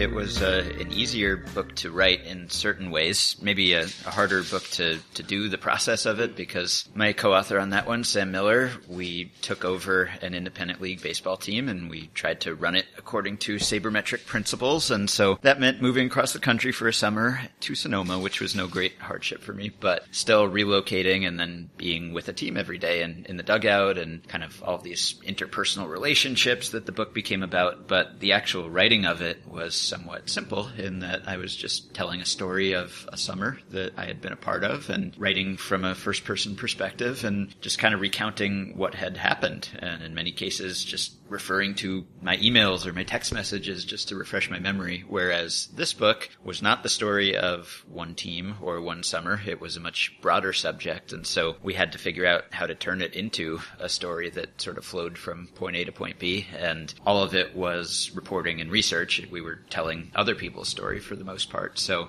It was uh, an easier book to write in certain ways, maybe a, a, harder book to, to do the process of it because my co-author on that one, Sam Miller, we took over an independent league baseball team and we tried to run it according to sabermetric principles. And so that meant moving across the country for a summer to Sonoma, which was no great hardship for me, but still relocating and then being with a team every day and in the dugout and kind of all of these interpersonal relationships that the book became about. But the actual writing of it was somewhat simple in that I was just telling a story of a summer that I had been a part of and writing from a first person perspective and just kind of recounting what had happened. And in many cases, just referring to my emails or my text messages just to refresh my memory. Whereas this book was not the story of one team or one summer. It was a much broader subject. And so we had to figure out how to turn it into a story that sort of flowed from point A to point B. And all of it was reporting and research. We were telling other people's story for the most part. So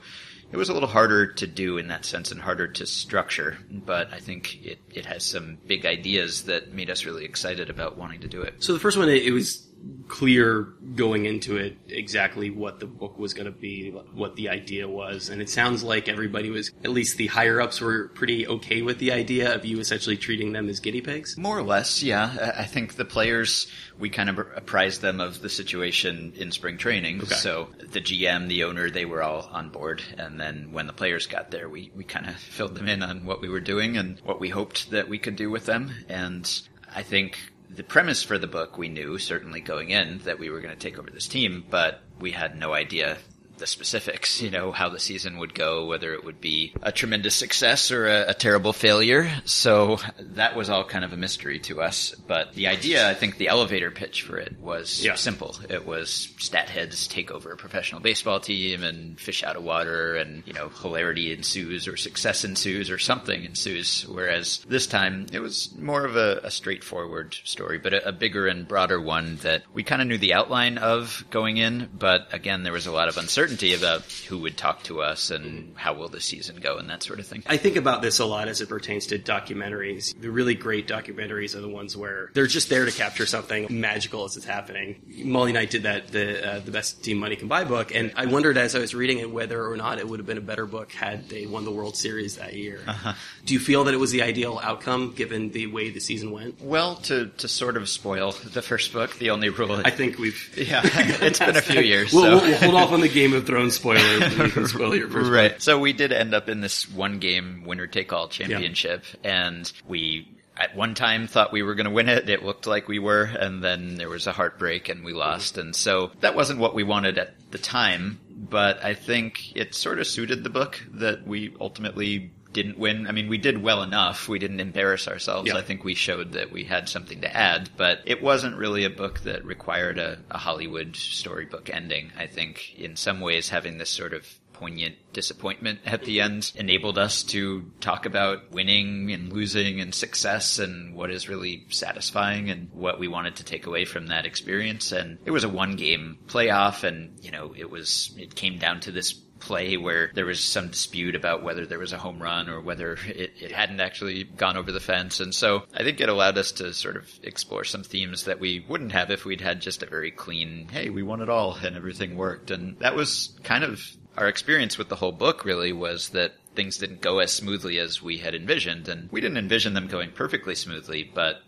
it was a little harder to do in that sense and harder to structure, but I think it, it has some big ideas that made us really excited about wanting to do it. So the first one, it was clear going into it exactly what the book was going to be, what the idea was. And it sounds like everybody was, at least the higher ups were pretty okay with the idea of you essentially treating them as guinea pigs. More or less, yeah. I think the players, we kind of apprised them of the situation in spring training. Okay. So the GM, the owner, they were all on board. And then when the players got there, we, we kind of filled them in on what we were doing and what we hoped that we could do with them. And I think the premise for the book we knew certainly going in that we were going to take over this team, but we had no idea the specifics, you know, how the season would go, whether it would be a tremendous success or a, a, terrible failure. So that was all kind of a mystery to us. But the idea, I think the elevator pitch for it was yeah. simple. It was stat heads take over a professional baseball team and fish out of water and, you know, hilarity ensues or success ensues or something ensues. Whereas this time it was more of a, a straightforward story, but a, a bigger and broader one that we kind of knew the outline of going in. But again, there was a lot of uncertainty uncertainty about who would talk to us and how will the season go and that sort of thing. I think about this a lot as it pertains to documentaries. The really great documentaries are the ones where they're just there to capture something magical as it's happening. Molly Knight did that, the uh, the best team money can buy book, and I wondered as I was reading it whether or not it would have been a better book had they won the World Series that year. Uh-huh. Do you feel that it was the ideal outcome given the way the season went? Well, to to sort of spoil the first book, the only rule I think we've yeah, it's been a few years. We'll, so. we'll, hold off on the Game of of Thrones spoiler. you can spoil your first right. So we did end up in this one game winner take all championship, yeah. and we at one time thought we were going to win it. It looked like we were, and then there was a heartbreak and we lost. And so that wasn't what we wanted at the time, but I think it sort of suited the book that we ultimately didn't win. I mean, we did well enough. We didn't embarrass ourselves. Yeah. I think we showed that we had something to add, but it wasn't really a book that required a, a Hollywood storybook ending. I think in some ways having this sort of poignant disappointment at the end enabled us to talk about winning and losing and success and what is really satisfying and what we wanted to take away from that experience. And it was a one game playoff and, you know, it was, it came down to this play where there was some dispute about whether there was a home run or whether it, it hadn't actually gone over the fence. And so I think it allowed us to sort of explore some themes that we wouldn't have if we'd had just a very clean, hey, we won it all and everything worked. And that was kind of our experience with the whole book really was that things didn't go as smoothly as we had envisioned. And we didn't envision them going perfectly smoothly, but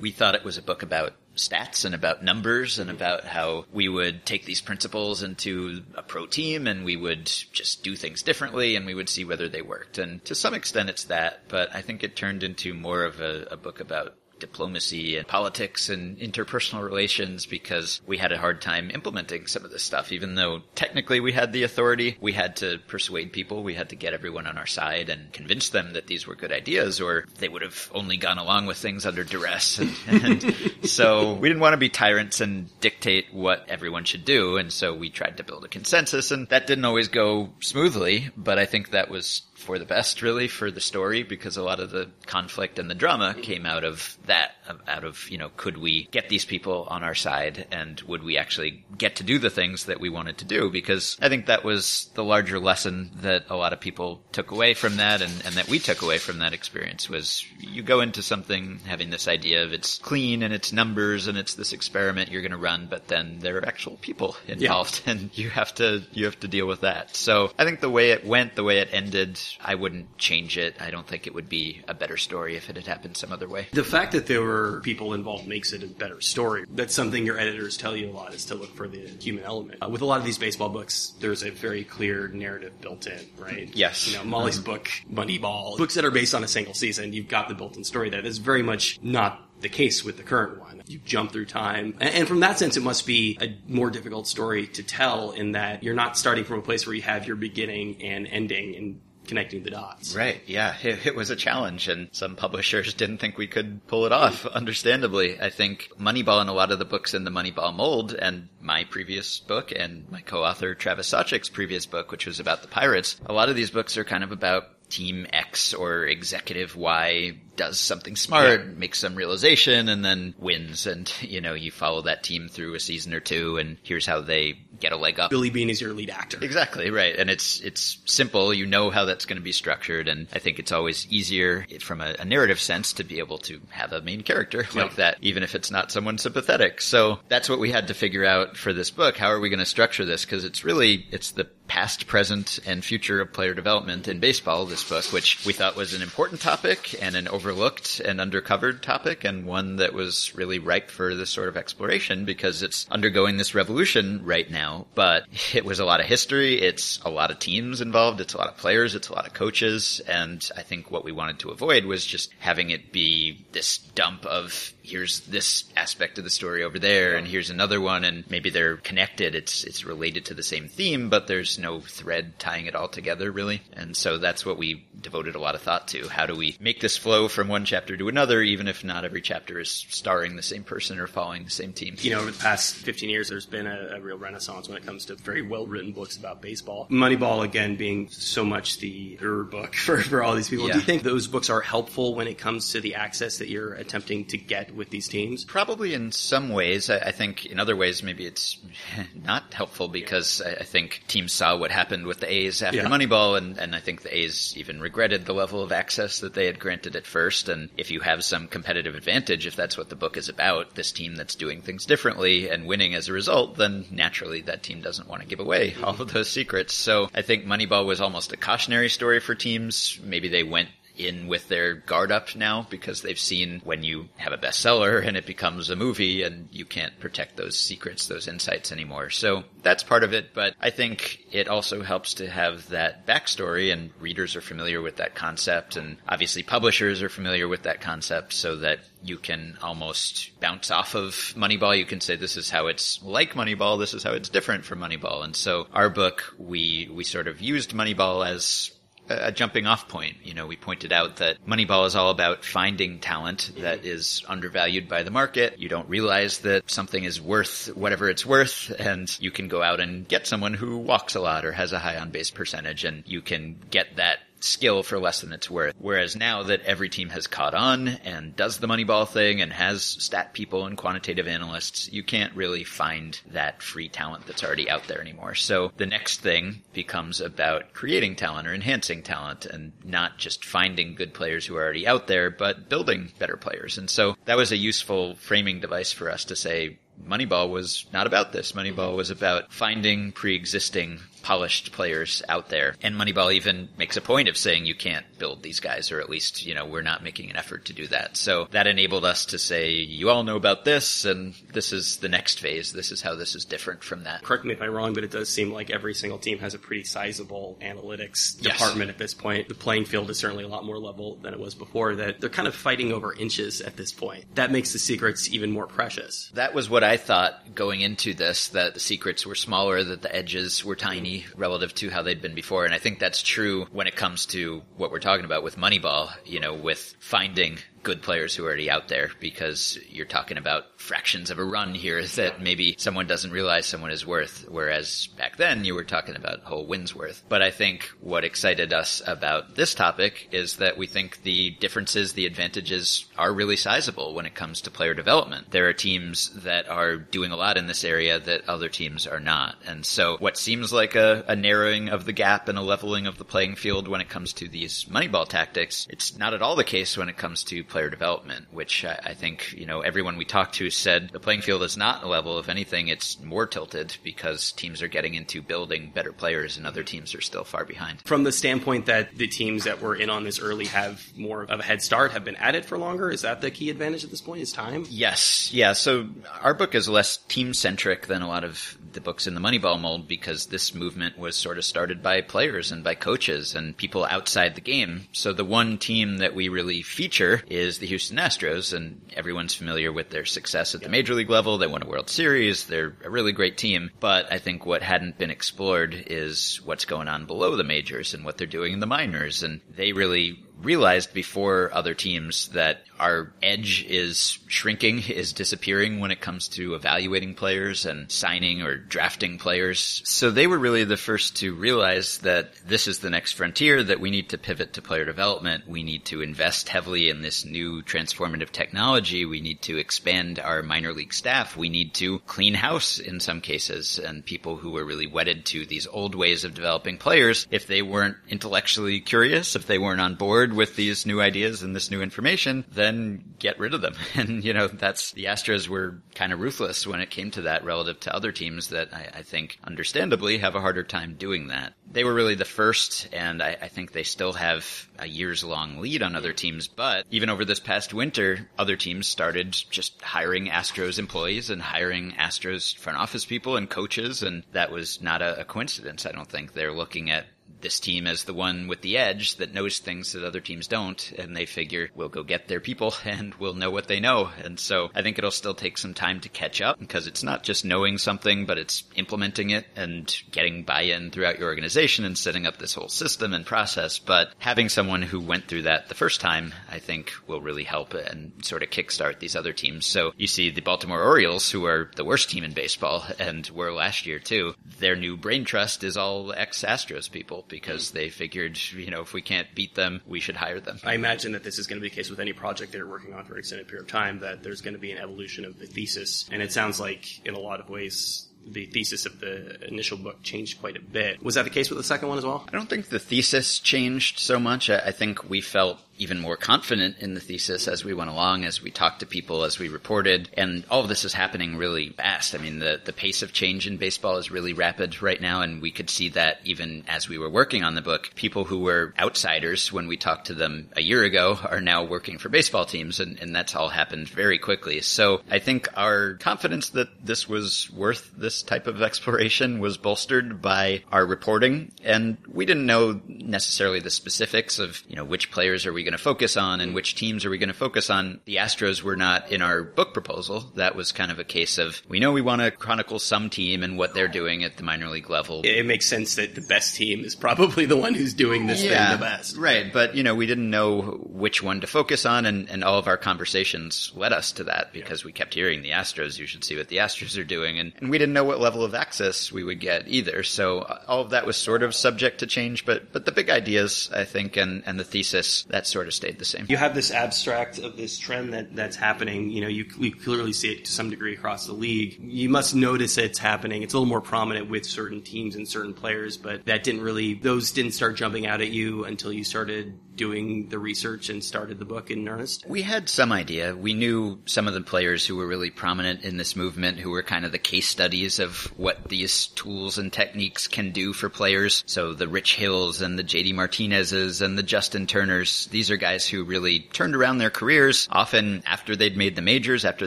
we thought it was a book about stats and about numbers and mm-hmm. about how we would take these principles into a pro team and we would just do things differently and we would see whether they worked. And to some extent it's that, but I think it turned into more of a, a book about diplomacy and politics and interpersonal relations because we had a hard time implementing some of this stuff. Even though technically we had the authority, we had to persuade people, we had to get everyone on our side and convince them that these were good ideas, or they would have only gone along with things under duress. And, and so we didn't want to be tyrants and dictate what everyone should do, and so we tried to build a consensus, and that didn't always go smoothly, but I think that was for the best, really, for the story, because a lot of the conflict and the drama came out of that that out of, you know, could we get these people on our side and would we actually get to do the things that we wanted to do? Because I think that was the larger lesson that a lot of people took away from that and, and that we took away from that experience was you go into something having this idea of it's clean and it's numbers and it's this experiment you're going to run, but then there are actual people involved yeah. and you have to, you have to deal with that. So I think the way it went, the way it ended, I wouldn't change it. I don't think it would be a better story if it had happened some other way. The fact that there were people involved makes it a better story. That's something your editors tell you a lot is to look for the human element. Uh, with a lot of these baseball books, there's a very clear narrative built in, right? Yes. You know, Molly's mm-hmm. book, Moneyball, books that are based on a single season, you've got the built in story there. That's very much not the case with the current one. You jump through time. And from that sense, it must be a more difficult story to tell in that you're not starting from a place where you have your beginning and ending and connecting the dots. Right. Yeah. It, it, was a challenge and some publishers didn't think we could pull it off, understandably. I think Moneyball and a lot of the books in the Moneyball mold and my previous book and my co-author Travis Sawchik's previous book, which was about the pirates, a lot of these books are kind of about team X or executive Y does something smart, yeah. makes some realization, and then wins. And, you know, you follow that team through a season or two, and here's how they get a leg up. Billy Beane is your lead actor. Exactly, right. And it's, it's simple. You know how that's going to be structured. And I think it's always easier from a, a narrative sense to be able to have a main character yeah. like that, even if it's not someone sympathetic. So that's what we had to figure out for this book. How are we going to structure this? Because it's really, it's the past, present, and future of player development in baseball, this book, which we thought was an important topic and an overlooked and undercovered topic and one that was really ripe for this sort of exploration because it's undergoing this revolution right now. But it was a lot of history. It's a lot of teams involved. It's a lot of players. It's a lot of coaches. And I think what we wanted to avoid was just having it be this dump of here's this aspect of the story over there and here's another one and maybe they're connected. It's it's related to the same theme but there's no thread tying it all together really. And so that's what we devoted a lot of thought to. How do we make this flow from one chapter to another even if not every chapter is starring the same person or following the same team? You know over the past 15 years there's been a, a real renaissance when it comes to very well written books about baseball. Moneyball again being so much the er book for, for all these people. Yeah. do you think those books are helpful when it comes to the access that you're attempting to get with these teams? Probably in some ways. I, I think in other ways maybe it's not helpful because yeah. I, I, think teams saw what happened with the A's after yeah. Moneyball, and, and I think the A's even regretted the level of access that they had granted at first. And if you have some competitive advantage, if that's what the book is about, this team that's doing things differently and winning as a result, then naturally that team doesn't want to give away all of those secrets. So I think Moneyball was almost a cautionary story for teams. Maybe they went in with their guard up now because they've seen when you have a bestseller and it becomes a movie and you can't protect those secrets, those insights anymore. So that's part of it, but I think it also helps to have that backstory and readers are familiar with that concept and obviously publishers are familiar with that concept so that you can almost bounce off of Moneyball. You can say this is how it's like Moneyball, this is how it's different from Moneyball. And so our book, we, we sort of used Moneyball as a jumping off point. You know, we pointed out that Moneyball is all about finding talent mm-hmm. that is undervalued by the market. You don't realize that something is worth whatever it's worth, and you can go out and get someone who walks a lot or has a high on base percentage, and you can get that skill for less than it's worth. Whereas now that every team has caught on and does the Moneyball thing and has stat people and quantitative analysts, you can't really find that free talent that's already out there anymore. So the next thing becomes about creating talent or enhancing talent and not just finding good players who are already out there, but building better players. And so that was a useful framing device for us to say, Moneyball was not about this. Moneyball was about finding pre-existing polished players out there. And Moneyball even makes a point of saying you can't build these guys, or at least, you know, we're not making an effort to do that. So that enabled us to say, you all know about this, and this is the next phase. This is how this is different from that. Correct me if I'm wrong, but it does seem like every single team has a pretty sizable analytics yes. department at this point. The playing field is certainly a lot more level than it was before, that they're kind of fighting over inches at this point. That makes the secrets even more precious. That was what I thought going into this, that the secrets were smaller, that the edges were tiny, relative to how they'd been before. And I think that's true when it comes to what we're talking about with Moneyball, you know, with finding good players who are already out there because you're talking about fractions of a run here that maybe someone doesn't realize someone is worth. Whereas back then you were talking about whole wins worth. But I think what excited us about this topic is that we think the differences, the advantages are really sizable when it comes to player development. There are teams that are doing a lot in this area that other teams are not. And so what seems like a, a narrowing of the gap and a leveling of the playing field when it comes to these Moneyball tactics, it's not at all the case when it comes to player development, which I, I think, you know, everyone we talked to said the playing field is not a level. If anything, it's more tilted because teams are getting into building better players and other teams are still far behind. From the standpoint that the teams that were in on this early have more of a head start, have been at it for longer, is that the key advantage at this point? Is time? Yes. Yeah. So our book is less team centric than a lot of the books in the Moneyball mold because this movement was sort of started by players and by coaches and people outside the game. So the one team that we really feature is the Houston Astros and everyone's familiar with their success at the major league level. They won a World Series. They're a really great team. But I think what hadn't been explored is what's going on below the majors and what they're doing in the minors. And they really realized before other teams that our edge is shrinking, is disappearing when it comes to evaluating players and signing or drafting players. So they were really the first to realize that this is the next frontier, that we need to pivot to player development. We need to invest heavily in this new transformative technology. We need to expand our minor league staff. We need to clean house in some cases. And people who were really wedded to these old ways of developing players, if they weren't intellectually curious, if they weren't on board with these new ideas and this new information, then get rid of them. And, you know, that's the Astros were kind of ruthless when it came to that relative to other teams that I, I think understandably have a harder time doing that. They were really the first, and I, I think they still have a years long lead on other teams. But even over this past winter, other teams started just hiring Astros employees and hiring Astros front office people and coaches. And that was not a, a coincidence. I don't think they're looking at this team as the one with the edge that knows things that other teams don't, and they figure we'll go get their people and we'll know what they know. And so I think it'll still take some time to catch up because it's not just knowing something, but it's implementing it and getting buy-in throughout your organization and setting up this whole system and process. But having someone who went through that the first time, I think will really help and sort of kickstart these other teams. So you see the Baltimore Orioles, who are the worst team in baseball and were last year too, their new brain trust is all ex-Astros people because they figured, you know, if we can't beat them, we should hire them. I imagine that this is going to be the case with any project they're working on for an extended period of time, that there's going to be an evolution of the thesis. And it sounds like, in a lot of ways, the thesis of the initial book changed quite a bit. Was that the case with the second one as well? I don't think the thesis changed so much. I think we felt even more confident in the thesis as we went along, as we talked to people, as we reported. And all of this is happening really fast. I mean, the, the pace of change in baseball is really rapid right now. And we could see that even as we were working on the book. People who were outsiders when we talked to them a year ago are now working for baseball teams. And, and that's all happened very quickly. So I think our confidence that this was worth this type of exploration was bolstered by our reporting. And we didn't know necessarily the specifics of, you know, which players are we going to focus on and which teams are we going to focus on. The Astros were not in our book proposal. That was kind of a case of we know we want to chronicle some team and what they're doing at the minor league level. It makes sense that the best team is probably the one who's doing this yeah, thing the best. Right. But, you know, we didn't know which one to focus on and, and all of our conversations led us to that because yeah. we kept hearing the Astros, you should see what the Astros are doing. And, and we didn't know what level of access we would get either. So uh, all of that was sort of subject to change, but, but the big ideas, I think, and, and the thesis, that's sort of stayed the same. You have this abstract of this trend that, that's happening. You know, you, you clearly see it to some degree across the league. You must notice it's happening. It's a little more prominent with certain teams and certain players, but that didn't really, those didn't start jumping out at you until you started doing the research and started the book in earnest? We had some idea. We knew some of the players who were really prominent in this movement, who were kind of the case studies of what these tools and techniques can do for players. So the Rich Hills and the JD Martinez's and the Justin Turners, these are guys who really turned around their careers, often after they'd made the majors, after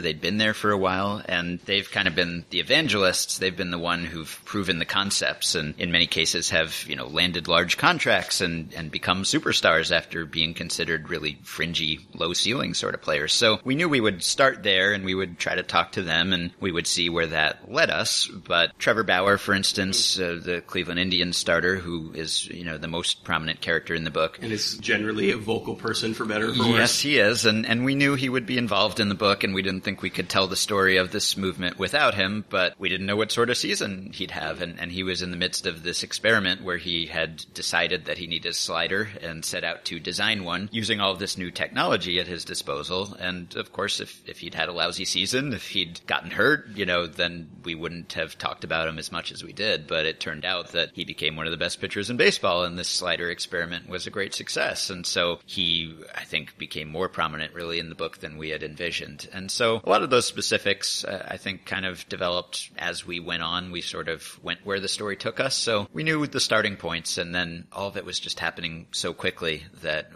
they'd been there for a while, and they've kind of been the evangelists. They've been the one who've proven the concepts and in many cases have, you know, landed large contracts and, and become superstars after being considered really fringy, low ceiling sort of players. So we knew we would start there and we would try to talk to them and we would see where that led us. But Trevor Bauer, for instance, uh, the Cleveland Indians starter, who is, you know, the most prominent character in the book. And is generally a vocal person for better or for Yes, he is. And, and we knew he would be involved in the book and we didn't think we could tell the story of this movement without him, but we didn't know what sort of season he'd have. And, and he was in the midst of this experiment where he had decided that he needed a slider and set out to design one using all this new technology at his disposal. And of course, if, if he'd had a lousy season, if he'd gotten hurt, you know, then we wouldn't have talked about him as much as we did. But it turned out that he became one of the best pitchers in baseball and this slider experiment was a great success. And so he, I think, became more prominent really in the book than we had envisioned. And so a lot of those specifics, uh, I think, kind of developed as we went on. We sort of went where the story took us. So we knew the starting points and then all of it was just happening so quickly that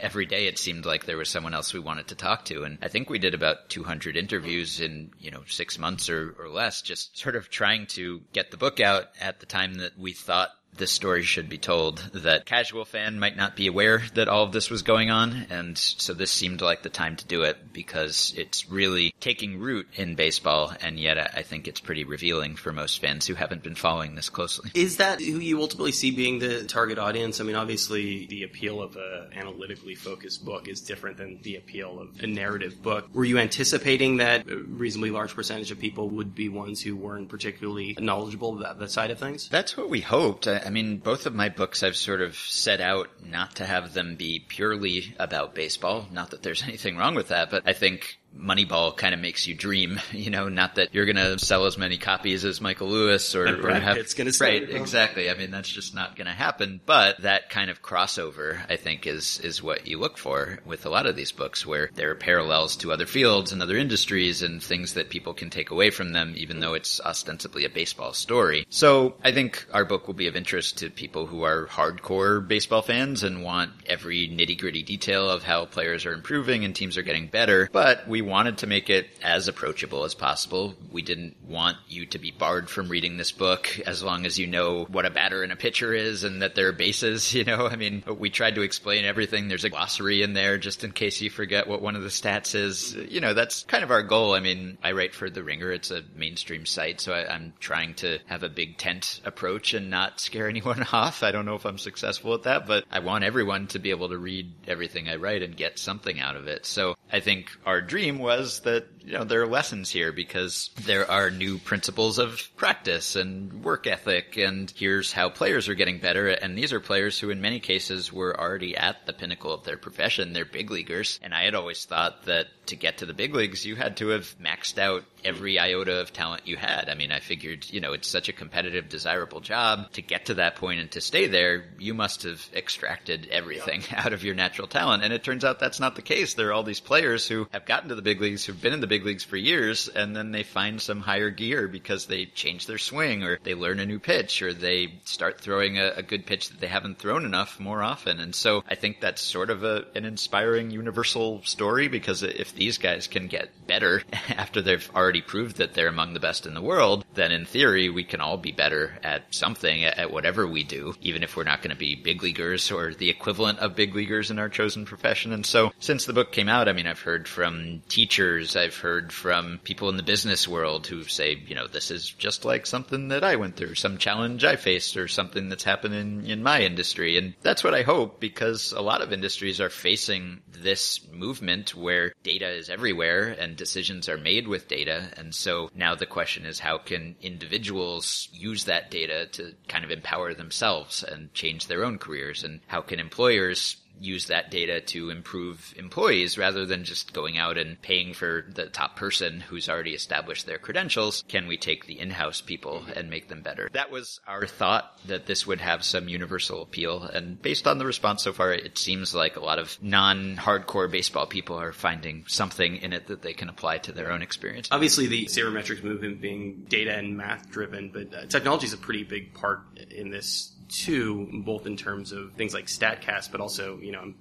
every day it seemed like there was someone else we wanted to talk to. And I think we did about 200 interviews in, you know, six months or, or less, just sort of trying to get the book out at the time that we thought this story should be told that casual fan might not be aware that all of this was going on and so this seemed like the time to do it because it's really taking root in baseball and yet I think it's pretty revealing for most fans who haven't been following this closely. Is that who you ultimately see being the target audience? I mean, obviously, the appeal of a analytically focused book is different than the appeal of a narrative book. Were you anticipating that a reasonably large percentage of people would be ones who weren't particularly knowledgeable about that side of things? That's what we hoped. I, I mean, both of my books I've sort of set out not to have them be purely about baseball. Not that there's anything wrong with that, but I think Moneyball kind of makes you dream, you know, not that you're going to sell as many copies as Michael Lewis or, or have, Pitt's gonna sell right, exactly. I mean, that's just not going to happen, but that kind of crossover, I think, is, is what you look for with a lot of these books where there are parallels to other fields and other industries and things that people can take away from them, even though it's ostensibly a baseball story. So I think our book will be of interest to people who are hardcore baseball fans and want every nitty gritty detail of how players are improving and teams are getting better, but we wanted to make it as approachable as possible. We didn't want you to be barred from reading this book as long as you know what a batter and a pitcher is and that there are bases, you know. I mean, we tried to explain everything. There's a glossary in there just in case you forget what one of the stats is. You know, that's kind of our goal. I mean, I write for The Ringer. It's a mainstream site, so I, I'm trying to have a big tent approach and not scare anyone off. I don't know if I'm successful at that, but I want everyone to be able to read everything I write and get something out of it. So I think our dream was that, you know, there are lessons here because there are new principles of practice and work ethic and here's how players are getting better. And these are players who in many cases were already at the pinnacle of their profession. They're big leaguers. And I had always thought that to get to the big leagues, you had to have maxed out every iota of talent you had. I mean, I figured, you know, it's such a competitive, desirable job to get to that point and to stay there, you must have extracted everything out of your natural talent. And it turns out that's not the case. There are all these players who have gotten to the big leagues, who've been in the big leagues for years, and then they find some higher gear because they change their swing or they learn a new pitch or they start throwing a, a good pitch that they haven't thrown enough more often. And so I think that's sort of a, an inspiring universal story because if these guys can get better after they've already proved that they're among the best in the world, then in theory we can all be better at something, at, at whatever we do, even if we're not going to be big leaguers or the equivalent of big leaguers in our chosen profession. And so since the book came out, I mean, I've heard from teachers, I've heard from people in the business world who say, you know, this is just like something that I went through, some challenge I faced or something that's happened in, in my industry. And that's what I hope because a lot of industries are facing this movement where data is everywhere and decisions are made with data. And so now the question is how can individuals use that data to kind of empower themselves and change their own careers? And how can employers use that data to improve employees rather than just going out and paying for the top person who's already established their credentials. Can we take the in-house people and make them better? That was our thought that this would have some universal appeal. And based on the response so far, it seems like a lot of non-hardcore baseball people are finding something in it that they can apply to their own experience. Obviously, the sabermetrics movement being data and math driven, but uh, technology is a pretty big part in this too, both in terms of things like StatCast, but also, you know, I'm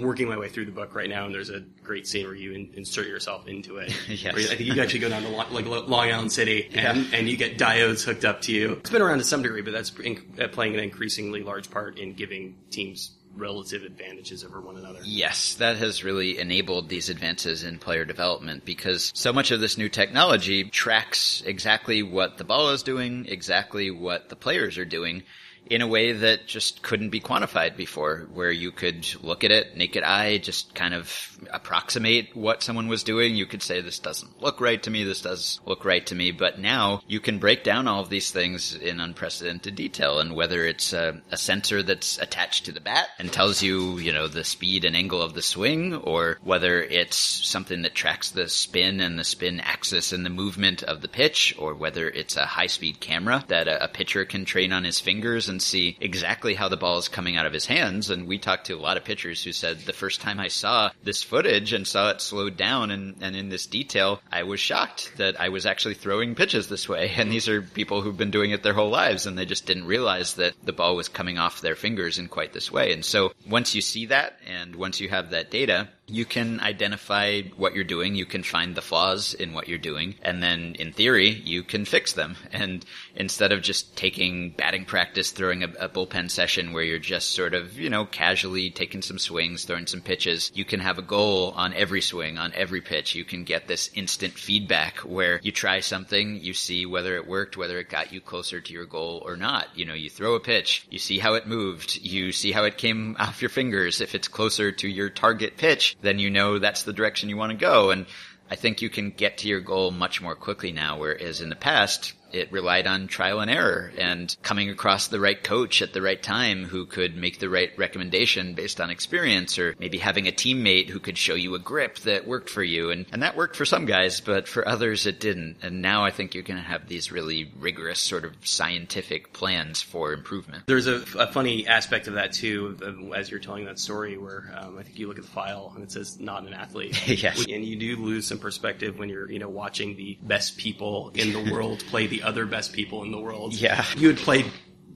working my way through the book right now, and there's a great scene where you in, insert yourself into it. Yes. I think you actually go down to Lo- like Lo- Long Island City, and, and you get diodes hooked up to you. It's been around to some degree, but that's in, uh, playing an increasingly large part in giving teams relative advantages over one another. Yes, that has really enabled these advances in player development because so much of this new technology tracks exactly what the ball is doing, exactly what the players are doing in a way that just couldn't be quantified before, where you could look at it naked eye, just kind of approximate what someone was doing. You could say, this doesn't look right to me, this does look right to me, but now you can break down all of these things in unprecedented detail, and whether it's a, a sensor that's attached to the bat and tells you, you know, the speed and angle of the swing, or whether it's something that tracks the spin and the spin axis and the movement of the pitch, or whether it's a high speed camera that a, a pitcher can train on his fingers and see exactly how the ball is coming out of his hands. And we talked to a lot of pitchers who said the first time I saw this footage and saw it slowed down and, and in this detail, I was shocked that I was actually throwing pitches this way. And these are people who've been doing it their whole lives and they just didn't realize that the ball was coming off their fingers in quite this way. And so once you see that and once you have that data, you can identify what you're doing. You can find the flaws in what you're doing. And then in theory, you can fix them. And instead of just taking batting practice, throwing a, a, bullpen session where you're just sort of, you know, casually taking some swings, throwing some pitches, you can have a goal on every swing, on every pitch. You can get this instant feedback where you try something, you see whether it worked, whether it got you closer to your goal or not. You know, you throw a pitch, you see how it moved, you see how it came off your fingers. If it's closer to your target pitch, then you know that's the direction you want to go. And I think you can get to your goal much more quickly now, whereas in the past, it relied on trial and error and coming across the right coach at the right time who could make the right recommendation based on experience or maybe having a teammate who could show you a grip that worked for you. And, and that worked for some guys, but for others it didn't. And now I think you're going to have these really rigorous sort of scientific plans for improvement. There's a, a funny aspect of that too, as you're telling that story where um, I think you look at the file and it says not an athlete. yes. And you do lose some perspective when you're, you know, watching the best people in the world play the other best people in the world. Yeah. You had played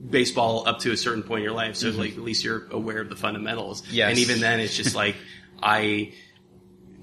baseball up to a certain point in your life, so mm-hmm. like at least you're aware of the fundamentals. Yes. And even then it's just like I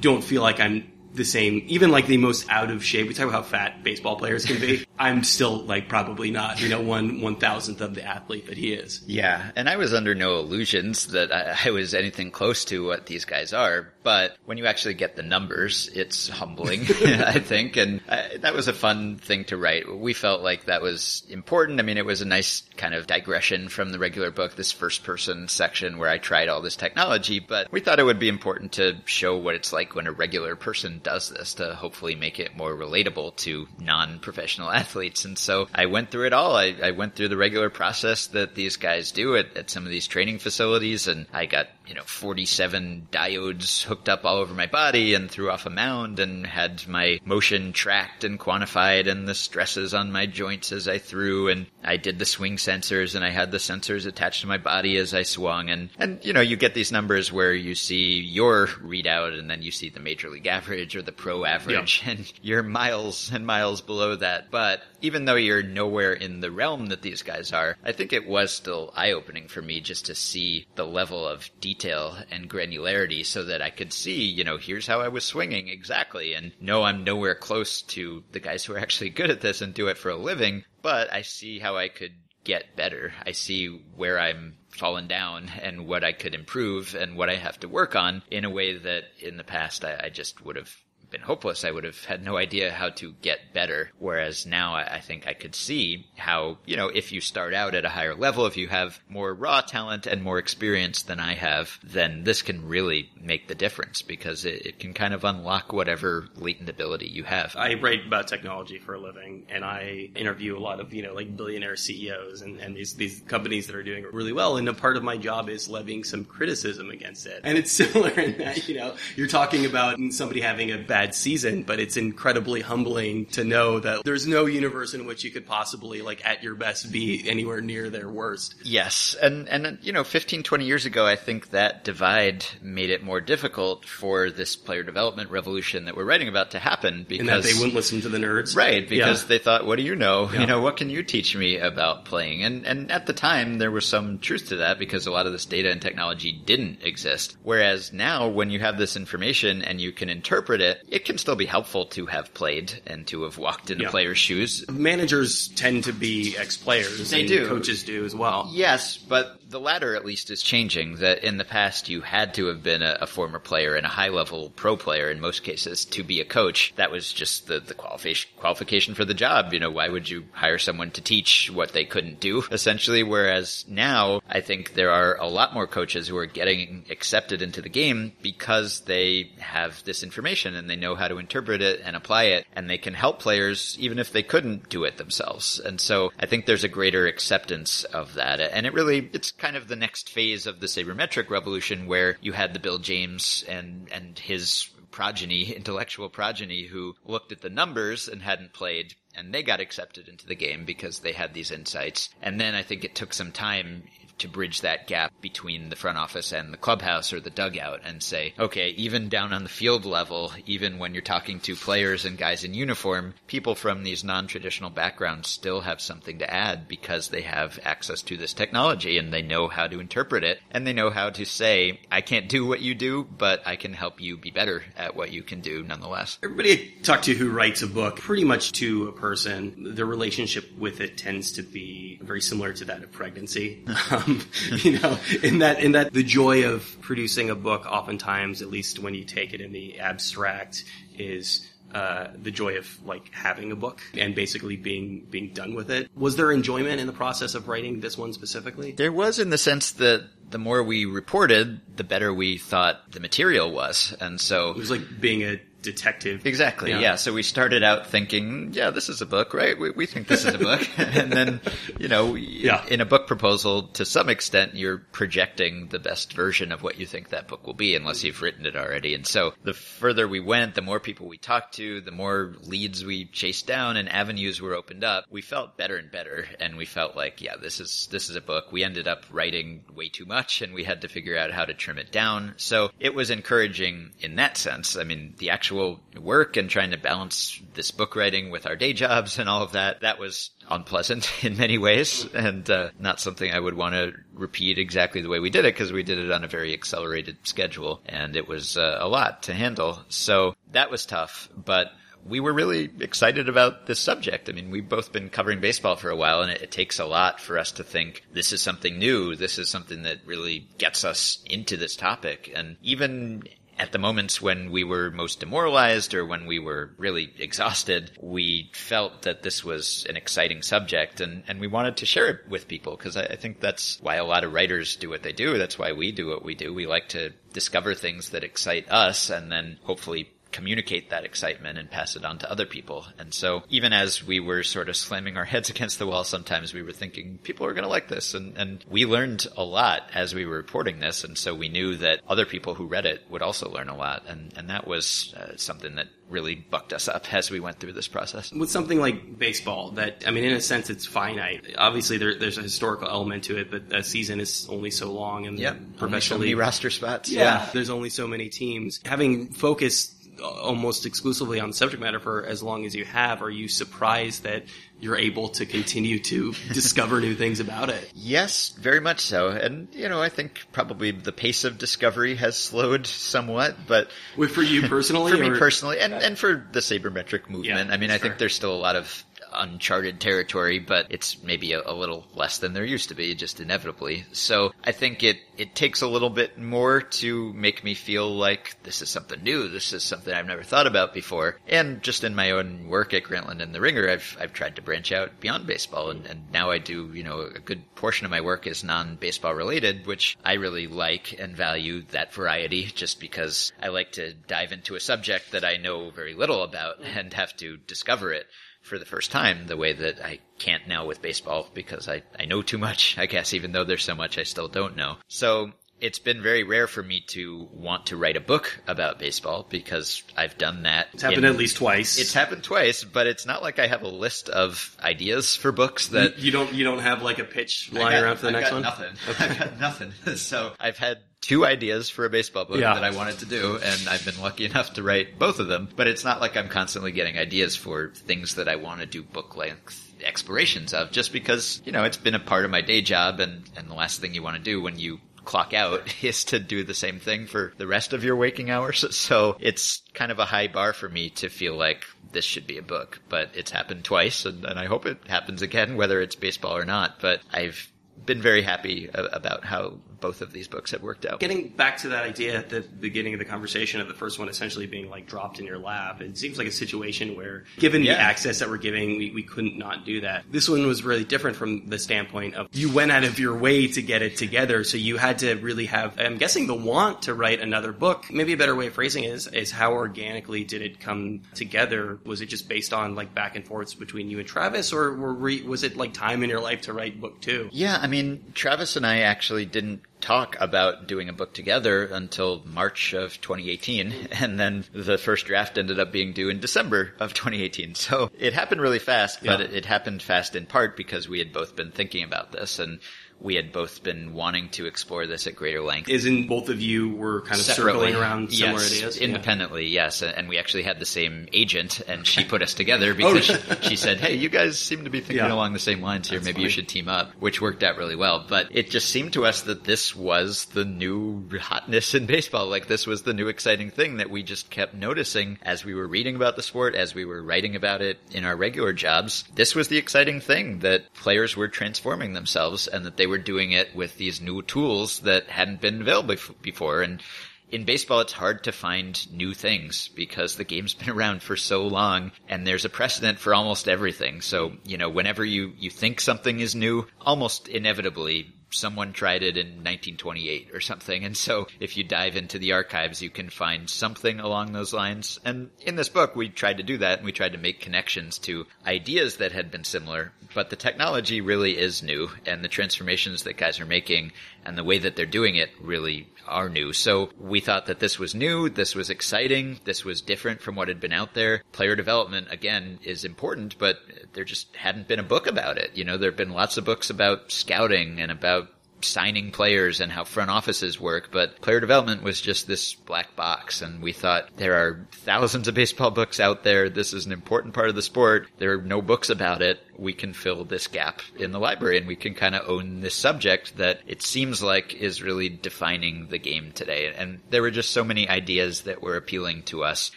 don't feel like I'm the same. Even like the most out of shape. We talk about how fat baseball players can be. I'm still like probably not, you know, one one thousandth of the athlete that he is. Yeah, and I was under no illusions that I, I was anything close to what these guys are. But when you actually get the numbers, it's humbling, I think, and uh, that was a fun thing to write. We felt like that was important. I mean, it was a nice kind of digression from the regular book, this first person section where I tried all this technology, but we thought it would be important to show what it's like when a regular person does this to hopefully make it more relatable to non-professional athletes. And so I went through it all. I, I went through the regular process that these guys do at, at some of these training facilities and I got, you know, 47 diodes hooked up all over my body and threw off a mound and had my motion tracked and quantified and the stresses on my joints as I threw. And I did the swing sensors and I had the sensors attached to my body as I swung. And and you know you get these numbers where you see your readout and then you see the major league average or the pro average. Yeah. and you're miles and miles below that. But even though you're nowhere in the realm that these guys are I think it was still eye opening for me just to see the level of detail and granularity so that I could could see, you know, here's how I was swinging exactly. And no, I'm nowhere close to the guys who are actually good at this and do it for a living, but I see how I could get better. I see where I'm fallen down and what I could improve and what I have to work on in a way that in the past I, I just would have been hopeless. I would have had no idea how to get better. Whereas now I, think I could see how, you know, if you start out at a higher level, if you have more raw talent and more experience than I have, then this can really make the difference because it, it can kind of unlock whatever latent ability you have. I write about technology for a living and I interview a lot of, you know, like billionaire CEOs and, and these, these companies that are doing really well. And a part of my job is levying some criticism against it. And it's similar in that, you know, you're talking about somebody having a bad bad season, mm. but it's incredibly humbling to know that there's no universe in which you could possibly, like, at your best be mm-hmm. anywhere near their worst. Yes. And, and, you know, 15, 20 years ago, I think that divide made it more difficult for this player development revolution that we're writing about to happen because. They wouldn't listen to the nerds. Right. Because yeah. they thought, what do you know? Yeah. You know, what can you teach me about playing? And, and at the time, there was some truth to that because a lot of this data and technology didn't exist. Whereas now, when you have this information and you can interpret it, it can still be helpful to have played and to have walked in yeah. players' shoes. Managers tend to be ex-players. They do. Coaches do as well. Yes, but the latter at least is changing. That in the past you had to have been a, a, former player and a high level pro player in most cases to be a coach. That was just the, the qualification qualification for the job. You know, why would you hire someone to teach what they couldn't do essentially? Whereas now I think there are a lot more coaches who are getting accepted into the game because they have this information and they know how to interpret it and apply it and they can help players even if they couldn't do it themselves. And so I think there's a greater acceptance of that. And it really, it's kind of the next phase of the sabermetric revolution where you had the Bill James and, and his progeny, intellectual progeny, who looked at the numbers and hadn't played and they got accepted into the game because they had these insights. And then I think it took some time to bridge that gap between the front office and the clubhouse or the dugout and say, okay, even down on the field level, even when you're talking to players and guys in uniform, people from these non-traditional backgrounds still have something to add because they have access to this technology and they know how to interpret it and they know how to say, I can't do what you do, but I can help you be better at what you can do nonetheless. Everybody I talk to who writes a book, pretty much to a person, their relationship with it tends to be very similar to that of pregnancy. Um, you know, in that in that the joy of producing a book, oftentimes, at least when you take it in the abstract, is uh, the joy of like having a book and basically being being done with it. Was there enjoyment in the process of writing this one specifically? There was, in the sense that the more we reported, the better we thought the material was, and so it was like being a detective. Exactly. Yeah. yeah. So we started out thinking, yeah, this is a book, right? We, we think this is a book. and then, you know, yeah. in a book proposal, to some extent, you're projecting the best version of what you think that book will be, unless you've written it already. And so the further we went, the more people we talked to, the more leads we chased down and avenues were opened up, we felt better and better. And we felt like, yeah, this is, this is a book. We ended up writing way too much and we had to figure out how to trim it down. So it was encouraging in that sense. I mean, the actual actual work and trying to balance this book writing with our day jobs and all of that, that was unpleasant in many ways and uh, not something I would want to repeat exactly the way we did it because we did it on a very accelerated schedule and it was uh, a lot to handle. So that was tough, but we were really excited about this subject. I mean, we've both been covering baseball for a while, and it, it, takes a lot for us to think this is something new. This is something that really gets us into this topic. And even at the moments when we were most demoralized or when we were really exhausted, we felt that this was an exciting subject and, and we wanted to share it with people because I, I think that's why a lot of writers do what they do. That's why we do what we do. We like to discover things that excite us and then hopefully communicate that excitement and pass it on to other people. And so even as we were sort of slamming our heads against the wall, sometimes we were thinking people are going to like this. And, and we learned a lot as we were reporting this. And so we knew that other people who read it would also learn a lot. And, and that was uh, something that really bucked us up as we went through this process. With something like baseball, that I mean, in a sense, it's finite. Obviously, there, there's a historical element to it, but a season is only so long, and yep. professionally so roster spots. Yeah, yeah, there's only so many teams. Having focused almost exclusively on subject matter for as long as you have, are you surprised that you're able to continue to discover new things about it? Yes, very much so. And, you know, I think probably the pace of discovery has slowed somewhat, but. With, for you personally? for or? me personally, and, and for the sabermetric movement. Yeah, I mean, I think there's still a lot of uncharted territory, but it's maybe a, a, little less than there used to be, just inevitably. So I think it, it takes a little bit more to make me feel like this is something new. This is something I've never thought about before. And just in my own work at Grantland and the Ringer, I've, I've tried to branch out beyond baseball. And, and now I do, you know, a good portion of my work is non-baseball related, which I really like and value that variety just because I like to dive into a subject that I know very little about and have to discover it for the first time the way that I can't now with baseball because I, I know too much, I guess, even though there's so much I still don't know. So it's been very rare for me to want to write a book about baseball because I've done that. It's happened in, at least twice. It's happened twice, but it's not like I have a list of ideas for books that you, you don't you don't have like a pitch lying around for the I next one. Nothing. Okay. I got nothing. so I've had two ideas for a baseball book yeah. that I wanted to do, and I've been lucky enough to write both of them. But it's not like I'm constantly getting ideas for things that I want to do book length explorations of just because, you know, it's been a part of my day job and, and the last thing you want to do when you clock out is to do the same thing for the rest of your waking hours. So it's kind of a high bar for me to feel like this should be a book, but it's happened twice and, and I hope it happens again, whether it's baseball or not. But I've been very happy about how both of these books have worked out. Getting back to that idea at the beginning of the conversation of the first one essentially being like dropped in your lap, it seems like a situation where, given yeah. the access that we're giving, we, we couldn't not do that. This one was really different from the standpoint of you went out of your way to get it together, so you had to really have, I'm guessing, the want to write another book. Maybe a better way of phrasing it is, is how organically did it come together? Was it just based on like back and forths between you and Travis, or were, was it like time in your life to write book two? Yeah, I mean, Travis and I actually didn't talk about doing a book together until March of 2018, and then the first draft ended up being due in December of 2018. So it happened really fast, but yeah. it, it happened fast in part because we had both been thinking about this and we had both been wanting to explore this at greater length. Isn't both of you were kind of Separately, circling around similar yes, ideas? Independently, yeah. yes. And we actually had the same agent, and she put us together oh, because oh. she, she, said, hey, you guys seem to be thinking yeah. along the same lines here. That's Maybe funny. you should team up, which worked out really well. But it just seemed to us that this was the new hotness in baseball. Like this was the new exciting thing that we just kept noticing as we were reading about the sport, as we were writing about it in our regular jobs. This was the exciting thing that players were transforming themselves and that they were doing it with these new tools that hadn't been available before. And in baseball, it's hard to find new things because the game's been around for so long and there's a precedent for almost everything. So, you know, whenever you, you think something is new, almost inevitably someone tried it in 1928 or something. And so if you dive into the archives, you can find something along those lines. And in this book, we tried to do that and we tried to make connections to ideas that had been similar. But the technology really is new and the transformations that guys are making and the way that they're doing it really are new. So we thought that this was new, this was exciting, this was different from what had been out there. Player development, again, is important, but there just hadn't been a book about it. You know, there have been lots of books about scouting and about signing players and how front offices work, but player development was just this black box. And we thought there are thousands of baseball books out there. This is an important part of the sport. There are no books about it we can fill this gap in the library and we can kind of own this subject that it seems like is really defining the game today. And there were just so many ideas that were appealing to us,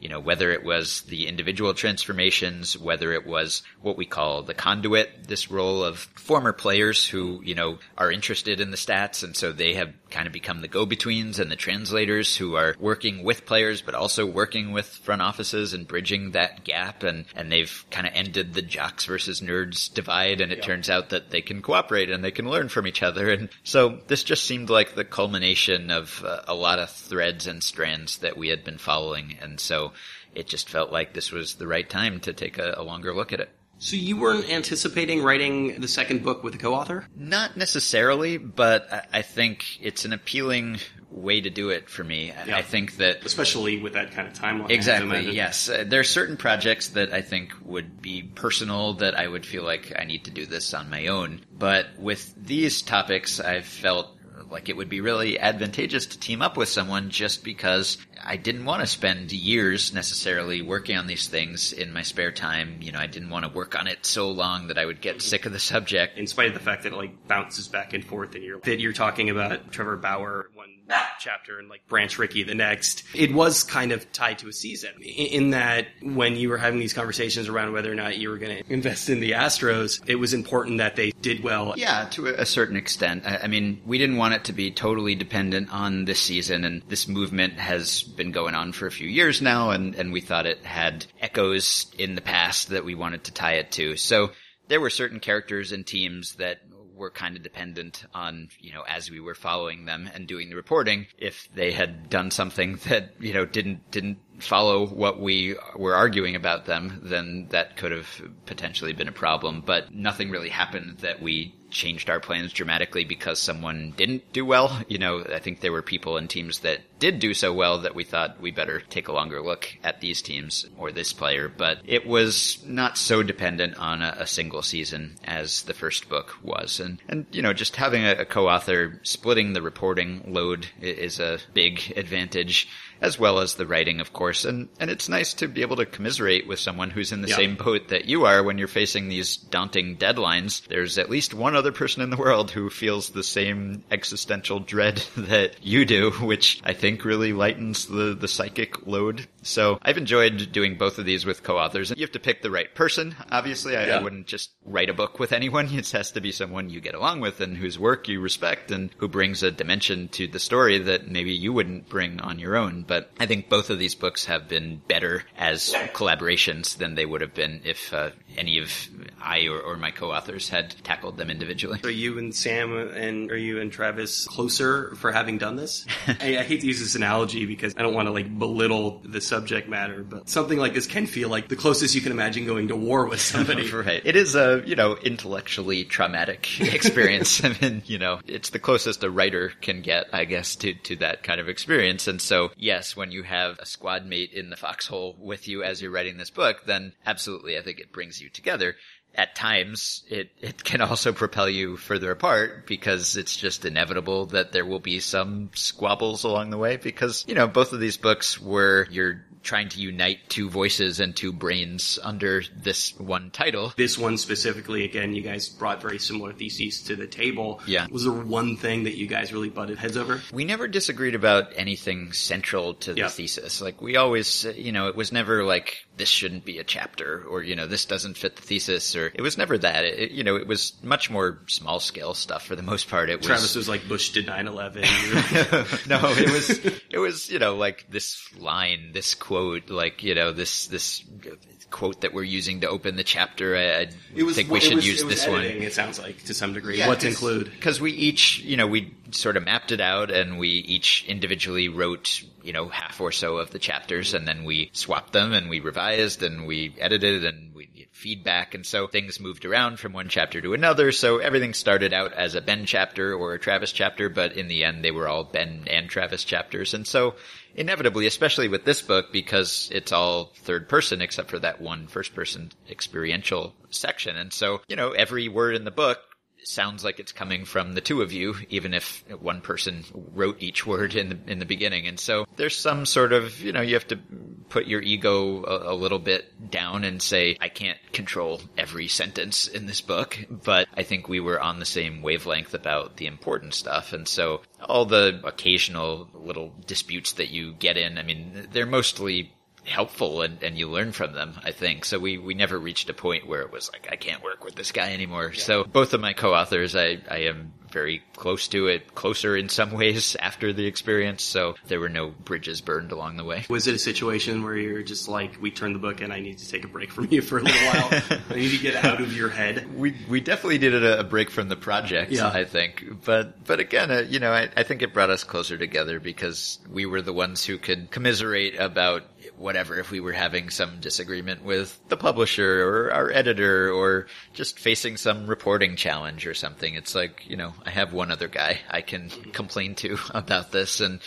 you know, whether it was the individual transformations, whether it was what we call the conduit, this role of former players who, you know, are interested in the stats and so they have kind of become the go-betweens and the translators who are working with players but also working with front offices and bridging that gap and, and they've kind of ended the jocks versus nerds divide and it yeah. turns out that they can cooperate and they can learn from each other. And so this just seemed like the culmination of uh, a lot of threads and strands that we had been following. And so it just felt like this was the right time to take a, a longer look at it. So you weren't anticipating writing the second book with a co-author? Not necessarily, but I think it's an appealing way to do it for me. Yeah. I think that especially with that kind of timeline. Exactly. Yes, uh, there are certain projects that I think would be personal that I would feel like I need to do this on my own. But with these topics, I've felt like it would be really advantageous to team up with someone just because I didn't want to spend years necessarily working on these things in my spare time. You know, I didn't want to work on it so long that I would get sick of the subject. In spite of the fact that it like bounces back and forth and you're that you're talking about Trevor Bauer one chapter and like Branch Rickey the next. It was kind of tied to a season in that when you were having these conversations around whether or not you were going to invest in the Astros, it was important that they did well. Yeah, to a certain extent. I mean, we didn't want it to be totally dependent on this season and this movement has been going on for a few years now and, and we thought it had echoes in the past that we wanted to tie it to. So there were certain characters and teams that were kind of dependent on, you know, as we were following them and doing the reporting, if they had done something that, you know, didn't, didn't follow what we were arguing about them, then that could have potentially been a problem. But nothing really happened that we changed our plans dramatically because someone didn't do well. You know, I think there were people and teams that did do so well that we thought we better take a longer look at these teams or this player. But it was not so dependent on a, a single season as the first book was. And, and you know, just having a, a co-author splitting the reporting load is a big advantage as well as the writing, of course. And, and it's nice to be able to commiserate with someone who's in the yeah. same boat that you are when you're facing these daunting deadlines. There's at least one other person in the world who feels the same existential dread that you do, which I think really lightens the, the psychic load. So I've enjoyed doing both of these with co-authors. And you have to pick the right person. Obviously, I, Yeah. I wouldn't just write a book with anyone. It has to be someone you get along with and whose work you respect and who brings a dimension to the story that maybe you wouldn't bring on your own. But I think both of these books have been better as collaborations than they would have been if uh, any of I or, or my co-authors had tackled them individually. Are you and Sam and are you and Travis closer for having done this? I, I hate to use this analogy because I don't want to like belittle the subject matter, but something like this can feel like the closest you can imagine going to war with somebody. Right. It is a, you know, intellectually traumatic experience. I mean, you know, it's the closest a writer can get, I guess, to, to that kind of experience. And so, yes, when you have a squad mate in the foxhole with you as you're writing this book, then absolutely, I think it brings you together. At times, it, it can also propel you further apart because it's just inevitable that there will be some squabbles along the way because, you know, both of these books were you're trying to unite two voices and two brains under this one title. this one specifically, again, you guys brought very similar theses to the table. Yeah. Was there one thing that you guys really butted heads over? We never disagreed about anything central to the Yeah. thesis. Like we always, you know, it was never like this shouldn't be a chapter or you know this doesn't fit the thesis or it was never that. It, you know, it was much more small scale stuff for the most part. It was Travis was like Bush did 9/11. no, it was it was you know like this line, this quote, like you know this this quote that we're using to open the chapter. I, I think we it should was- use it was this one. It sounds like to some degree. Yeah, what to 'cause- include? Because we each, you know, we sort of mapped it out and we each individually wrote, you know, half or so of the chapters and then we swapped them and we revised and we edited and we did feedback. And so things moved around from one chapter to another. So everything started out as a Ben chapter or a Travis chapter, but in the end they were all Ben and Travis chapters. And so inevitably, especially with this book, because it's all third person except for that one first person experiential section. And so, you know, every word in the book sounds like it's coming from the two of you, even if one person wrote each word in the in the beginning. And so there's some sort of you know you have to put your ego a, a little bit down and say I can't control every sentence in this book, but I think we were on the same wavelength about the important stuff. And so all the occasional little disputes that you get in, I mean, they're mostly helpful and, and you learn from them, I think. So we, we never reached a point where it was like, I can't work with this guy anymore. So both of my co-authors, I, I am very close to it, closer in some ways after the experience. So there were no bridges burned along the way. Was it a situation where you're just like, we turned the book and I need to take a break from you for a little while? I need to get out of your head. We we definitely did a, a break from the project, Yeah. I think. But but again, uh, you know, I, I think it brought us closer together because we were the ones who could commiserate about whatever if we were having some disagreement with the publisher or our editor or just facing some reporting challenge or something. It's like, you know, I have one other guy I can complain to about this and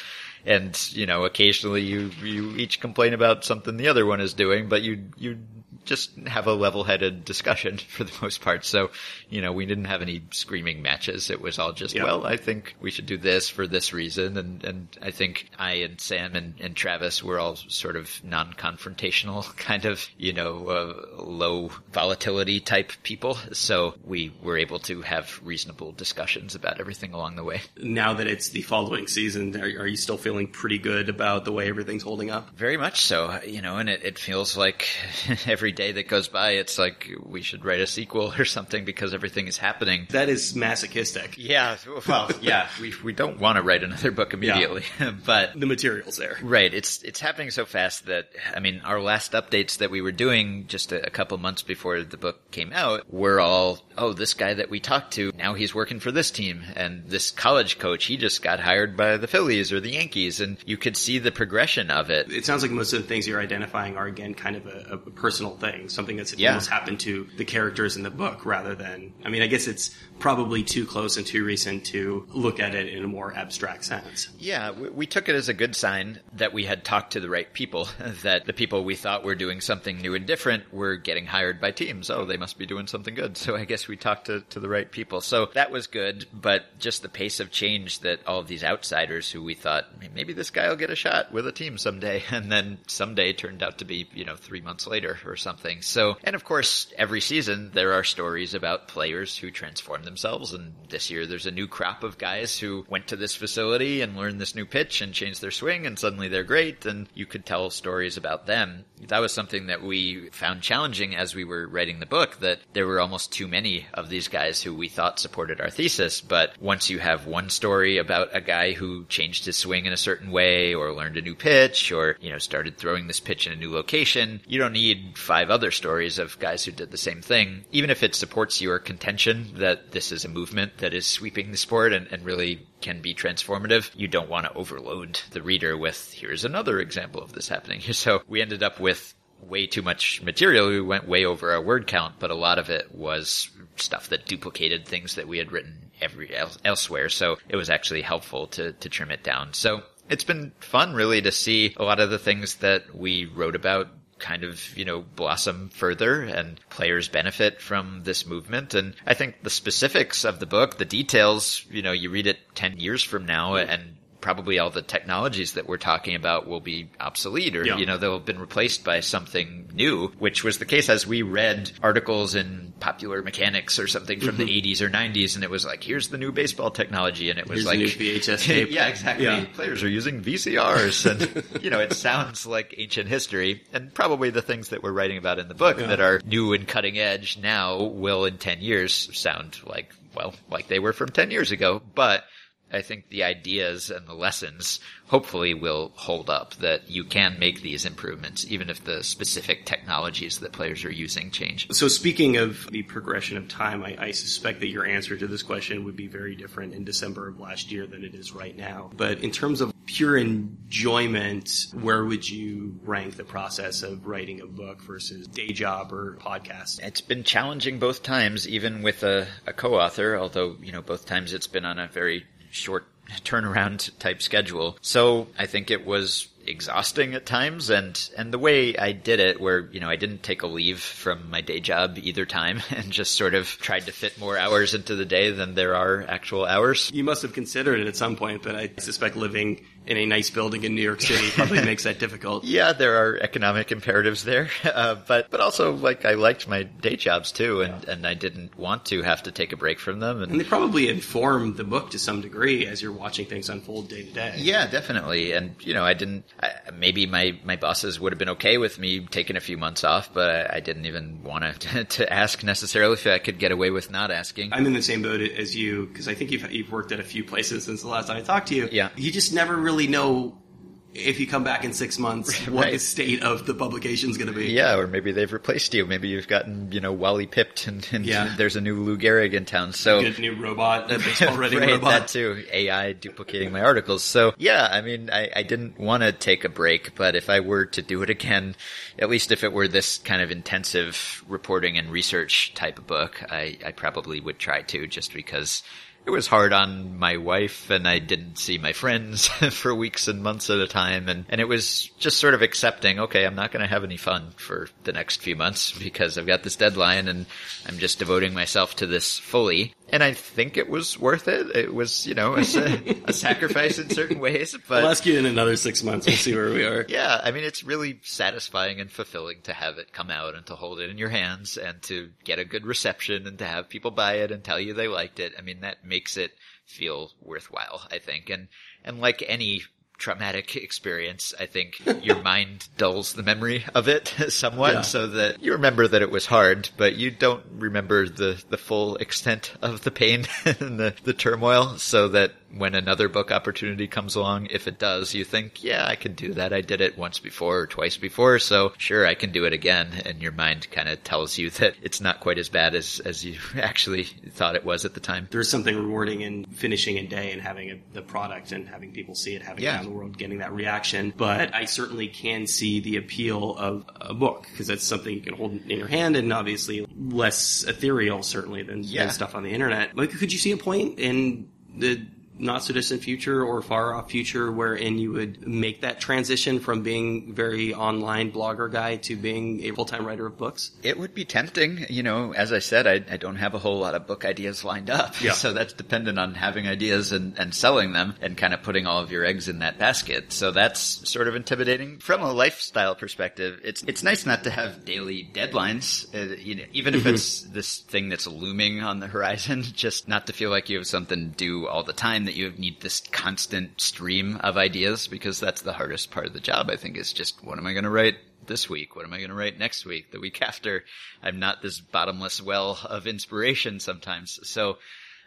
and you know occasionally you you each complain about something the other one is doing but you you just have a level-headed discussion for the most part. So you know we didn't have any screaming matches. It was all just Yeah. well i think we should do this for this reason. And and i think i and sam and, and travis were all sort of non-confrontational kind of you know uh, low volatility type people. So we were able to have reasonable discussions about everything along the way. Now that it's the following season, are, are you still feeling pretty good about the way everything's holding up? Very much so, you know, and it, it feels like every day that goes by, it's like we should write a sequel or something because everything is happening. That is masochistic. Yeah, well, yeah, we, we don't want to write another book immediately, but The material's there. Right. It's it's happening so fast that I mean, our last updates that we were doing just a, a couple months before the book came out were all, oh, this guy that we talked to now he's working for this team, and this college coach he just got hired by the Phillies or the Yankees, and you could see the progression of it. It sounds like most of the things you're identifying are again kind of a, a personal thing, something that's Yeah. almost happened to the characters in the book, rather than. I mean, I guess it's probably too close and too recent to look at it in a more abstract sense. Yeah, we, we took it as a good sign that we had talked to the right people, that the people we thought were doing something new and different were getting hired by teams. Oh, they must be doing something good. So I guess we talked to, to the right people. So that was good, but just the pace of change that all of these outsiders who we thought, "Hey, maybe this guy will get a shot with a team someday, and then someday turned out to be, you know, three months later or something. So, and of course, every season there are stories about players who transform themselves. And this year there's a new crop of guys who went to this facility and learned this new pitch and changed their swing and suddenly they're great. And you could tell stories about them. That was something that we found challenging as we were writing the book that there were almost too many of these guys who we thought supported our thesis. But once you have one story about a guy who changed his swing in a certain way or learned a new pitch or, you know, started throwing this pitch in a new location, you don't need five other stories of guys who did the same thing. Even if it supports your contention that this is a movement that is sweeping the sport and, and really can be transformative, you don't want to overload the reader with, here's another example of this happening. So we ended up with way too much material. We went way over our word count, but a lot of it was stuff that duplicated things that we had written every elsewhere. So it was actually helpful to, to trim it down. So it's been fun really to see a lot of the things that we wrote about kind of, you know, blossom further and players benefit from this movement. And I think the specifics of the book, the details, you know, you read it 10 years from now and probably all the technologies that we're talking about will be obsolete or, yeah. you know, they'll have been replaced by something new, which was the case as we read articles in popular mechanics or something from mm-hmm. the 80s or 90s and it was like, here's the new baseball technology. And it was here's like, VHS tape. yeah, exactly. Yeah. Players are using VCRs and, you know, it sounds like ancient history and probably the things that we're writing about in the book yeah. that are new and cutting edge now will in 10 years sound like well, like they were from 10 years ago, but I think the ideas and the lessons hopefully will hold up that you can make these improvements even if the specific technologies that players are using change. So speaking of the progression of time, I, I, suspect that your answer to this question would be very different in December of last year than it is right now. But in terms of pure enjoyment, where would you rank the process of writing a book versus day job or podcast? It's been challenging both times, even with a, a co-author, although, you know, both times it's been on a very short turnaround type schedule. So I think it was exhausting at times and and the way I did it where you know I didn't take a leave from my day job either time and just sort of tried to fit more hours into the day than there are actual hours. You must have considered it at some point, but I suspect living in a nice building in New York City probably makes that difficult. Yeah, there are economic imperatives there, uh, but but also like I liked my day jobs too, and yeah. and I didn't want to have to take a break from them. And, and they probably inform the book to some degree as you're watching things unfold day to day. Yeah, definitely. And you know, I didn't. I, maybe my my bosses would have been okay with me taking a few months off, but I, I didn't even want to to ask necessarily if I could get away with not asking. I'm in the same boat as you because I think you've you've worked at a few places since the last time I talked to you. Yeah, you just never really really know if you come back in six months, what right. the state of the publication is going to be. Yeah, or maybe they've replaced you. Maybe you've gotten, you know, Wally pipped and, and yeah. there's a new Lou Gehrig in town. So Good new robot, a baseball ready right, robot. That too. AI duplicating my articles. So yeah, I mean, I, I didn't want to take a break, but if I were to do it again, at least if it were this kind of intensive reporting and research type of book, I, I probably would try to just because it was hard on my wife and I didn't see my friends for weeks and months at a time. And, and it was just sort of accepting, okay, I'm not going to have any fun for the next few months because I've got this deadline and I'm just devoting myself to this fully and I think it was worth it. It was, you know, a, a sacrifice in certain ways. But I'll ask you in another six months. We'll see where we are. yeah, I mean, it's really satisfying and fulfilling to have it come out and to hold it in your hands and to get a good reception and to have people buy it and tell you they liked it. I mean, that makes it feel worthwhile, I think. And and like any traumatic experience, I think your mind dulls the memory of it somewhat yeah. so that you remember that it was hard, but you don't remember the, the full extent of the pain and the, the turmoil so that when another book opportunity comes along, if it does, you think, yeah, I can do that. I did it once before or twice before, so sure, I can do it again. And your mind kind of tells you that it's not quite as bad as, as you actually thought it was at the time. There's something rewarding in finishing a day and having a, the product and having people see it, having yeah. it around the world, getting that reaction. But I certainly can see the appeal of a book because that's something you can hold in your hand and obviously less ethereal certainly than, yeah. than stuff on the internet. Like, could you see a point in the not so distant future or far off future wherein you would make that transition from being very online blogger guy to being a full time writer of books? It would be tempting. You know, as I said, I, I don't have a whole lot of book ideas lined up. Yeah. So that's dependent on having ideas and, and selling them and kind of putting all of your eggs in that basket. So that's sort of intimidating. From a lifestyle perspective, it's it's nice not to have daily deadlines. Uh, you know, even if it's this thing that's looming on the horizon, just not to feel like you have something due all the time that you need this constant stream of ideas because that's the hardest part of the job. I think is just what am I going to write this week? What am I going to write next week? The week after? I'm not this bottomless well of inspiration sometimes. So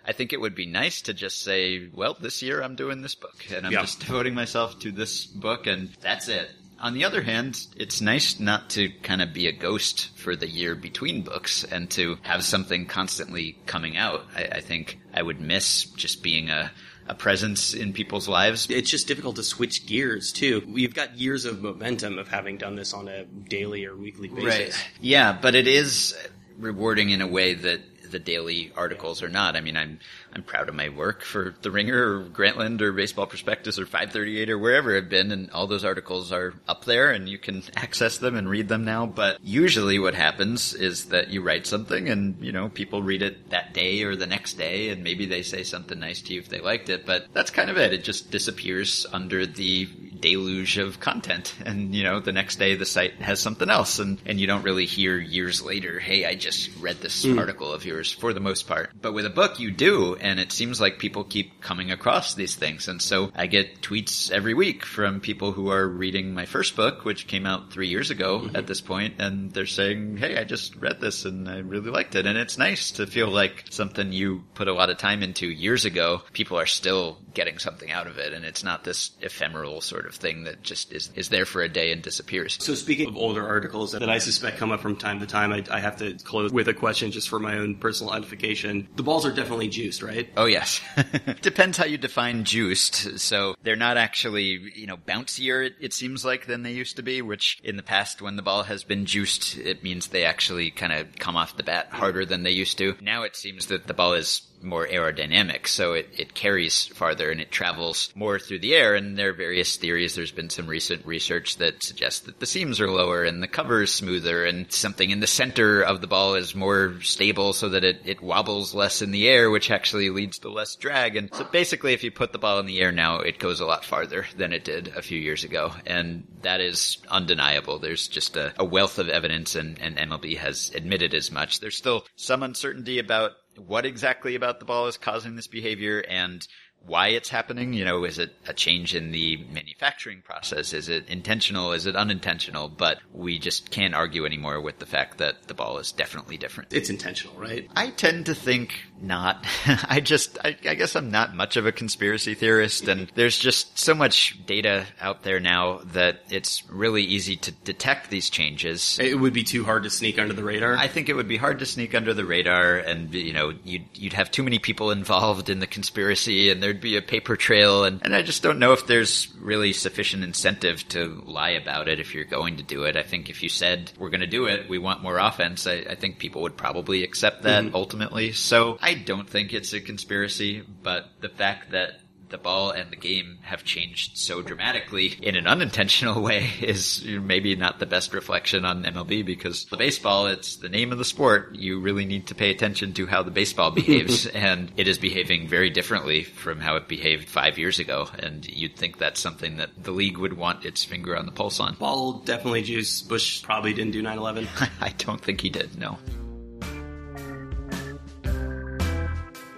I think it would be nice to just say, well, this year I'm doing this book and I'm Yeah. just devoting myself to this book and that's it. On the other hand, it's nice not to kind of be a ghost for the year between books and to have something constantly coming out. I, I think I would miss just being a, a presence in people's lives. It's just difficult to switch gears too. We've got years of momentum of having done this on a daily or weekly basis. Right. Yeah, but it is rewarding in a way that the daily articles are not. I mean, I'm I'm proud of my work for The Ringer or Grantland or Baseball Prospectus or 538 or wherever I've been, and all those articles are up there, and you can access them and read them now. But usually, what happens is that you write something, and you know, people read it that day or the next day, and maybe they say something nice to you if they liked it. But that's kind of it. It just disappears under the deluge of content and you know the next day the site has something else and and you don't really hear years later hey i just read this hmm. article of yours for the most part but with a book you do and it seems like people keep coming across these things and so i get tweets every week from people who are reading my first book which came out 3 years ago mm-hmm. at this point and they're saying hey i just read this and i really liked it and it's nice to feel like something you put a lot of time into years ago people are still getting something out of it and it's not this ephemeral sort of thing that just is, is there for a day and disappears. So speaking of older articles that I suspect come up from time to time, I, I have to close with a question just for my own personal edification. The balls are definitely juiced, right? Oh yes. Depends how you define juiced. So they're not actually, you know, bouncier it, it seems like than they used to be, which in the past when the ball has been juiced, it means they actually kind of come off the bat harder than they used to. Now it seems that the ball is more aerodynamic, so it, it carries farther and it travels more through the air. And there are various theories. There's been some recent research that suggests that the seams are lower and the cover is smoother and something in the center of the ball is more stable so that it, it wobbles less in the air, which actually leads to less drag. And so basically, if you put the ball in the air now, it goes a lot farther than it did a few years ago. And that is undeniable. There's just a, a wealth of evidence and, and MLB has admitted as much. There's still some uncertainty about what exactly about the ball is causing this behavior and why it's happening. You know, is it a change in the manufacturing process? Is it intentional? Is it unintentional? But we just can't argue anymore with the fact that the ball is definitely different. It's intentional, right? I tend to think not. I just, I, I guess I'm not much of a conspiracy theorist, and there's just so much data out there now that it's really easy to detect these changes. It would be too hard to sneak under the radar. I think it would be hard to sneak under the radar, and you know, you'd you'd have too many people involved in the conspiracy, and there'd be a paper trail, and, and I just don't know if there's really sufficient incentive to lie about it if you're going to do it. I think if you said we're going to do it, we want more offense, I, I think people would probably accept that mm-hmm. ultimately. So I don't think it's a conspiracy, but the fact that the ball and the game have changed so dramatically in an unintentional way is maybe not the best reflection on MLB because the baseball, it's the name of the sport. You really need to pay attention to how the baseball behaves and it is behaving very differently from how it behaved five years ago. And you'd think that's something that the league would want its finger on the pulse on. Ball definitely juice. Bush probably didn't do 9/11. I don't think he did, no.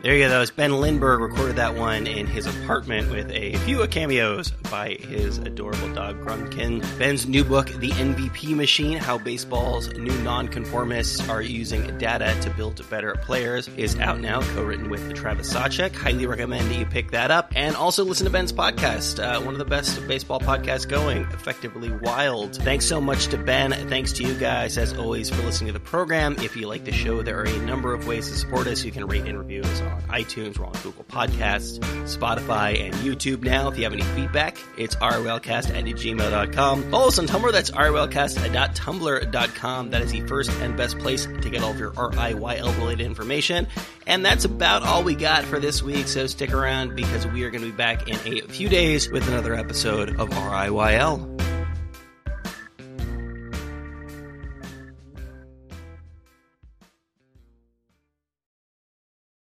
There you go. That Ben Lindbergh recorded that one in his apartment with a few cameos by his adorable dog Grumpkin. Ben's new book, The MVP Machine: How Baseball's New Nonconformists Are Using Data to Build Better Players, is out now. Co-written with Travis Sawchik. Highly recommend that you pick that up, and also listen to Ben's podcast, uh, one of the best baseball podcasts going, effectively wild. Thanks so much to Ben. Thanks to you guys, as always, for listening to the program. If you like the show, there are a number of ways to support us. You can rate and review us on iTunes. We're on Google Podcasts, Spotify, and YouTube now. If you have any feedback, it's rylcast at gmail.com. Follow us on Tumblr. That's rylcast.tumblr.com. That is the first and best place to get all of your RIYL related information. And that's about all we got for this week. So stick around because we are going to be back in a few days with another episode of RIYL.